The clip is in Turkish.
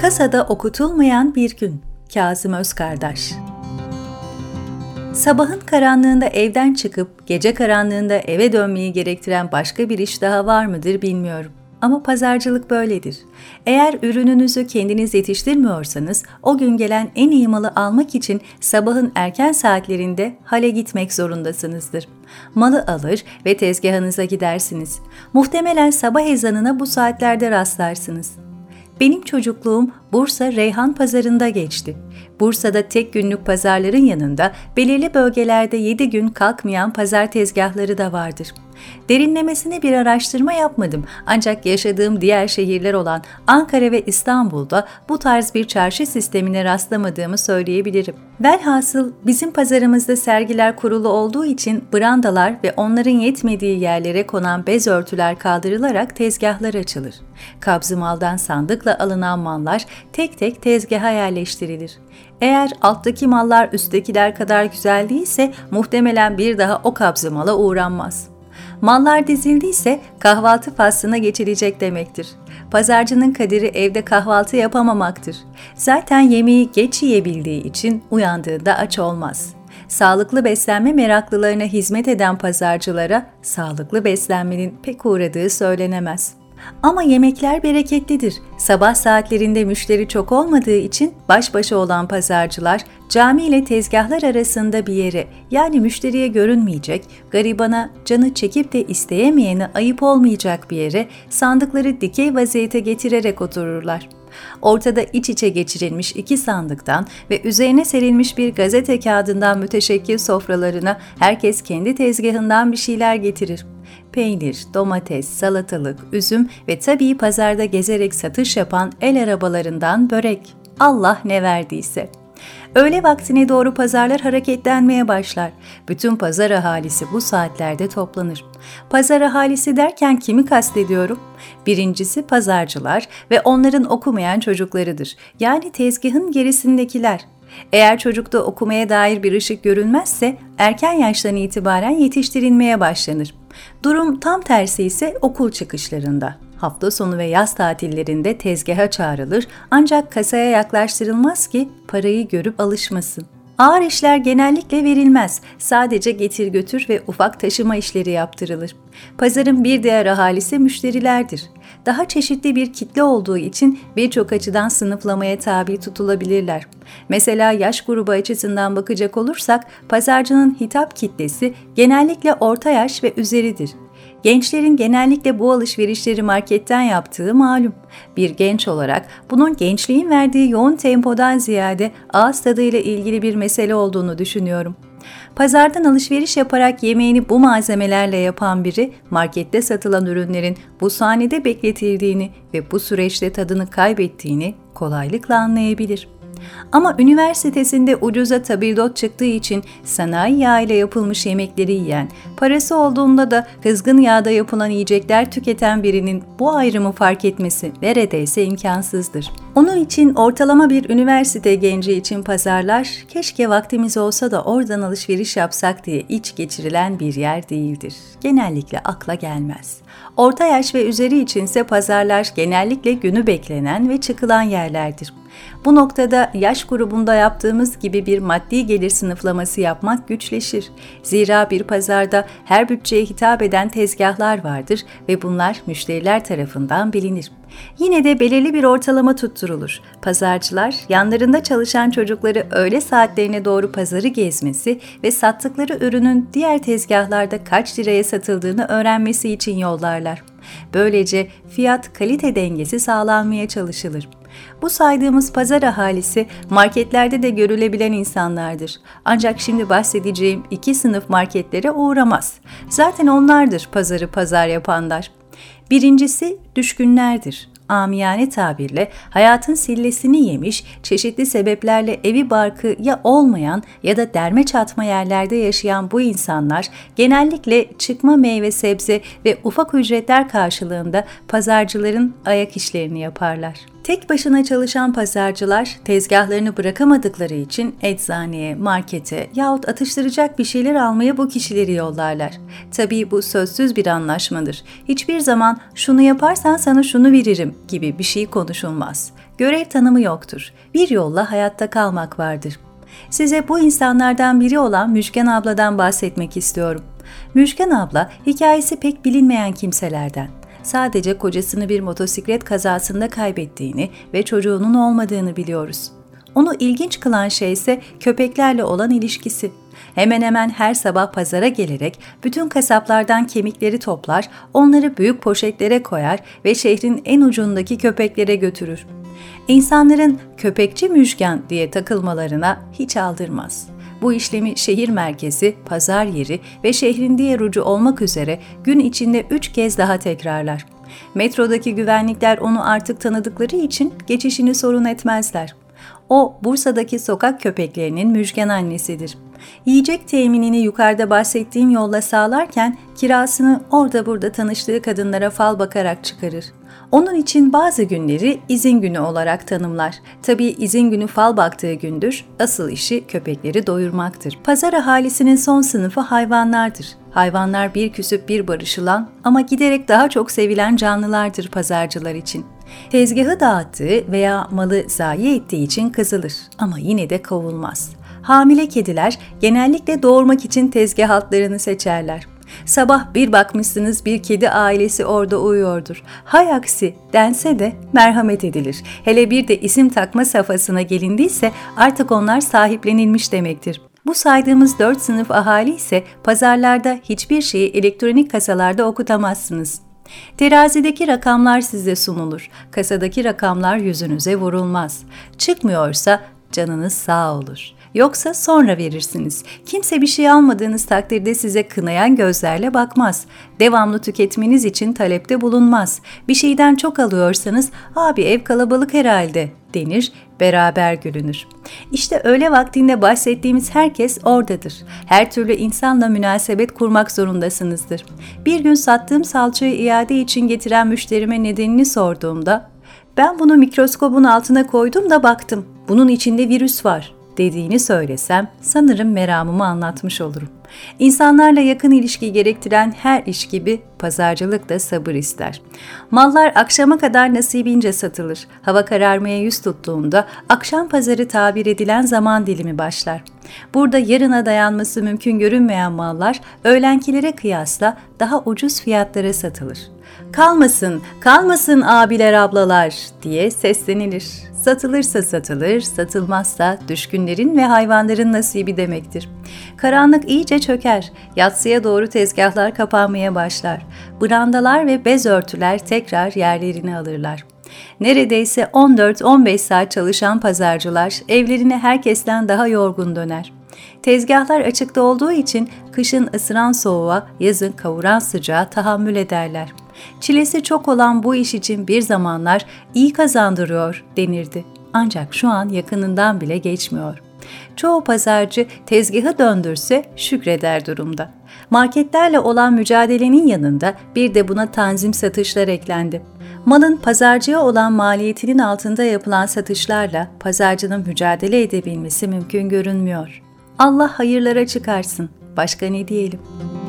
Kasada okutulmayan bir gün. Kazım Özkardaş Sabahın karanlığında evden çıkıp gece karanlığında eve dönmeyi gerektiren başka bir iş daha var mıdır bilmiyorum. Ama pazarcılık böyledir. Eğer ürününüzü kendiniz yetiştirmiyorsanız o gün gelen en iyi malı almak için sabahın erken saatlerinde hale gitmek zorundasınızdır. Malı alır ve tezgahınıza gidersiniz. Muhtemelen sabah ezanına bu saatlerde rastlarsınız. Benim çocukluğum Bursa Reyhan Pazarında geçti. Bursa'da tek günlük pazarların yanında belirli bölgelerde 7 gün kalkmayan pazar tezgahları da vardır. Derinlemesine bir araştırma yapmadım ancak yaşadığım diğer şehirler olan Ankara ve İstanbul'da bu tarz bir çarşı sistemine rastlamadığımı söyleyebilirim. Velhasıl bizim pazarımızda sergiler kurulu olduğu için brandalar ve onların yetmediği yerlere konan bez örtüler kaldırılarak tezgahlar açılır. Kabzı maldan sandıkla alınan mallar tek tek tezgaha yerleştirilir. Eğer alttaki mallar üsttekiler kadar güzel değilse muhtemelen bir daha o kabzı mala uğranmaz. Mallar dizildiyse kahvaltı faslına geçilecek demektir. Pazarcının kaderi evde kahvaltı yapamamaktır. Zaten yemeği geç yiyebildiği için uyandığında aç olmaz. Sağlıklı beslenme meraklılarına hizmet eden pazarcılara sağlıklı beslenmenin pek uğradığı söylenemez. Ama yemekler bereketlidir. Sabah saatlerinde müşteri çok olmadığı için baş başa olan pazarcılar cami ile tezgahlar arasında bir yere yani müşteriye görünmeyecek, garibana canı çekip de isteyemeyene ayıp olmayacak bir yere sandıkları dikey vaziyete getirerek otururlar. Ortada iç içe geçirilmiş iki sandıktan ve üzerine serilmiş bir gazete kağıdından müteşekkil sofralarına herkes kendi tezgahından bir şeyler getirir peynir, domates, salatalık, üzüm ve tabii pazarda gezerek satış yapan el arabalarından börek. Allah ne verdiyse. Öğle vaktine doğru pazarlar hareketlenmeye başlar. Bütün pazar ahalisi bu saatlerde toplanır. Pazar ahalisi derken kimi kastediyorum? Birincisi pazarcılar ve onların okumayan çocuklarıdır. Yani tezgahın gerisindekiler. Eğer çocukta okumaya dair bir ışık görülmezse erken yaştan itibaren yetiştirilmeye başlanır. Durum tam tersi ise okul çıkışlarında. Hafta sonu ve yaz tatillerinde tezgaha çağrılır ancak kasaya yaklaştırılmaz ki parayı görüp alışmasın. Ağır işler genellikle verilmez. Sadece getir götür ve ufak taşıma işleri yaptırılır. Pazarın bir diğer ahalisi müşterilerdir. Daha çeşitli bir kitle olduğu için birçok açıdan sınıflamaya tabi tutulabilirler. Mesela yaş grubu açısından bakacak olursak pazarcının hitap kitlesi genellikle orta yaş ve üzeridir. Gençlerin genellikle bu alışverişleri marketten yaptığı malum. Bir genç olarak bunun gençliğin verdiği yoğun tempodan ziyade ağız tadıyla ilgili bir mesele olduğunu düşünüyorum. Pazardan alışveriş yaparak yemeğini bu malzemelerle yapan biri markette satılan ürünlerin bu sahnede bekletildiğini ve bu süreçte tadını kaybettiğini kolaylıkla anlayabilir. Ama üniversitesinde ucuza tabildot çıktığı için sanayi yağ ile yapılmış yemekleri yiyen, parası olduğunda da kızgın yağda yapılan yiyecekler tüketen birinin bu ayrımı fark etmesi neredeyse imkansızdır. Onun için ortalama bir üniversite genci için pazarlar, keşke vaktimiz olsa da oradan alışveriş yapsak diye iç geçirilen bir yer değildir. Genellikle akla gelmez. Orta yaş ve üzeri içinse pazarlar genellikle günü beklenen ve çıkılan yerlerdir. Bu noktada yaş grubunda yaptığımız gibi bir maddi gelir sınıflaması yapmak güçleşir. Zira bir pazarda her bütçeye hitap eden tezgahlar vardır ve bunlar müşteriler tarafından bilinir. Yine de belirli bir ortalama tutturulur. Pazarcılar yanlarında çalışan çocukları öğle saatlerine doğru pazarı gezmesi ve sattıkları ürünün diğer tezgahlarda kaç liraya satıldığını öğrenmesi için yollarlar. Böylece fiyat kalite dengesi sağlanmaya çalışılır. Bu saydığımız pazar ahalisi marketlerde de görülebilen insanlardır. Ancak şimdi bahsedeceğim iki sınıf marketlere uğramaz. Zaten onlardır pazarı pazar yapanlar. Birincisi düşkünlerdir amiyane tabirle hayatın sillesini yemiş, çeşitli sebeplerle evi barkı ya olmayan ya da derme çatma yerlerde yaşayan bu insanlar genellikle çıkma meyve sebze ve ufak ücretler karşılığında pazarcıların ayak işlerini yaparlar. Tek başına çalışan pazarcılar tezgahlarını bırakamadıkları için eczaneye, markete yahut atıştıracak bir şeyler almaya bu kişileri yollarlar. Tabii bu sözsüz bir anlaşmadır. Hiçbir zaman şunu yaparsan sana şunu veririm gibi bir şey konuşulmaz. Görev tanımı yoktur. Bir yolla hayatta kalmak vardır. Size bu insanlardan biri olan Müşken abladan bahsetmek istiyorum. Müşken abla hikayesi pek bilinmeyen kimselerden. Sadece kocasını bir motosiklet kazasında kaybettiğini ve çocuğunun olmadığını biliyoruz. Onu ilginç kılan şey ise köpeklerle olan ilişkisi. Hemen hemen her sabah pazara gelerek bütün kasaplardan kemikleri toplar, onları büyük poşetlere koyar ve şehrin en ucundaki köpeklere götürür. İnsanların köpekçi müjgan diye takılmalarına hiç aldırmaz. Bu işlemi şehir merkezi, pazar yeri ve şehrin diğer ucu olmak üzere gün içinde üç kez daha tekrarlar. Metrodaki güvenlikler onu artık tanıdıkları için geçişini sorun etmezler. O, Bursa'daki sokak köpeklerinin müjgan annesidir. Yiyecek teminini yukarıda bahsettiğim yolla sağlarken kirasını orada burada tanıştığı kadınlara fal bakarak çıkarır. Onun için bazı günleri izin günü olarak tanımlar. Tabii izin günü fal baktığı gündür, asıl işi köpekleri doyurmaktır. Pazar ahalisinin son sınıfı hayvanlardır. Hayvanlar bir küsüp bir barışılan ama giderek daha çok sevilen canlılardır pazarcılar için. Tezgahı dağıttığı veya malı zayi ettiği için kızılır ama yine de kovulmaz. Hamile kediler genellikle doğurmak için tezgah altlarını seçerler. Sabah bir bakmışsınız bir kedi ailesi orada uyuyordur. Hay aksi dense de merhamet edilir. Hele bir de isim takma safhasına gelindiyse artık onlar sahiplenilmiş demektir. Bu saydığımız dört sınıf ahali ise pazarlarda hiçbir şeyi elektronik kasalarda okutamazsınız. Terazideki rakamlar size sunulur. Kasadaki rakamlar yüzünüze vurulmaz. Çıkmıyorsa canınız sağ olur. Yoksa sonra verirsiniz. Kimse bir şey almadığınız takdirde size kınayan gözlerle bakmaz. Devamlı tüketmeniz için talepte bulunmaz. Bir şeyden çok alıyorsanız, abi ev kalabalık herhalde denir, beraber gülünür. İşte öğle vaktinde bahsettiğimiz herkes oradadır. Her türlü insanla münasebet kurmak zorundasınızdır. Bir gün sattığım salçayı iade için getiren müşterime nedenini sorduğumda, ben bunu mikroskobun altına koydum da baktım. Bunun içinde virüs var dediğini söylesem sanırım meramımı anlatmış olurum. İnsanlarla yakın ilişki gerektiren her iş gibi pazarcılık da sabır ister. Mallar akşama kadar nasibince satılır. Hava kararmaya yüz tuttuğunda akşam pazarı tabir edilen zaman dilimi başlar. Burada yarına dayanması mümkün görünmeyen mallar öğlenkilere kıyasla daha ucuz fiyatlara satılır. Kalmasın, kalmasın abiler ablalar diye seslenilir. Satılırsa satılır, satılmazsa düşkünlerin ve hayvanların nasibi demektir. Karanlık iyice çöker, yatsıya doğru tezgahlar kapanmaya başlar. Brandalar ve bez örtüler tekrar yerlerini alırlar. Neredeyse 14-15 saat çalışan pazarcılar evlerine herkesten daha yorgun döner. Tezgahlar açıkta olduğu için kışın ısıran soğuğa, yazın kavuran sıcağa tahammül ederler. Çilesi çok olan bu iş için bir zamanlar iyi kazandırıyor denirdi. Ancak şu an yakınından bile geçmiyor. Çoğu pazarcı tezgahı döndürse şükreder durumda. Marketlerle olan mücadelenin yanında bir de buna tanzim satışlar eklendi. Malın pazarcıya olan maliyetinin altında yapılan satışlarla pazarcının mücadele edebilmesi mümkün görünmüyor. Allah hayırlara çıkarsın. Başka ne diyelim?''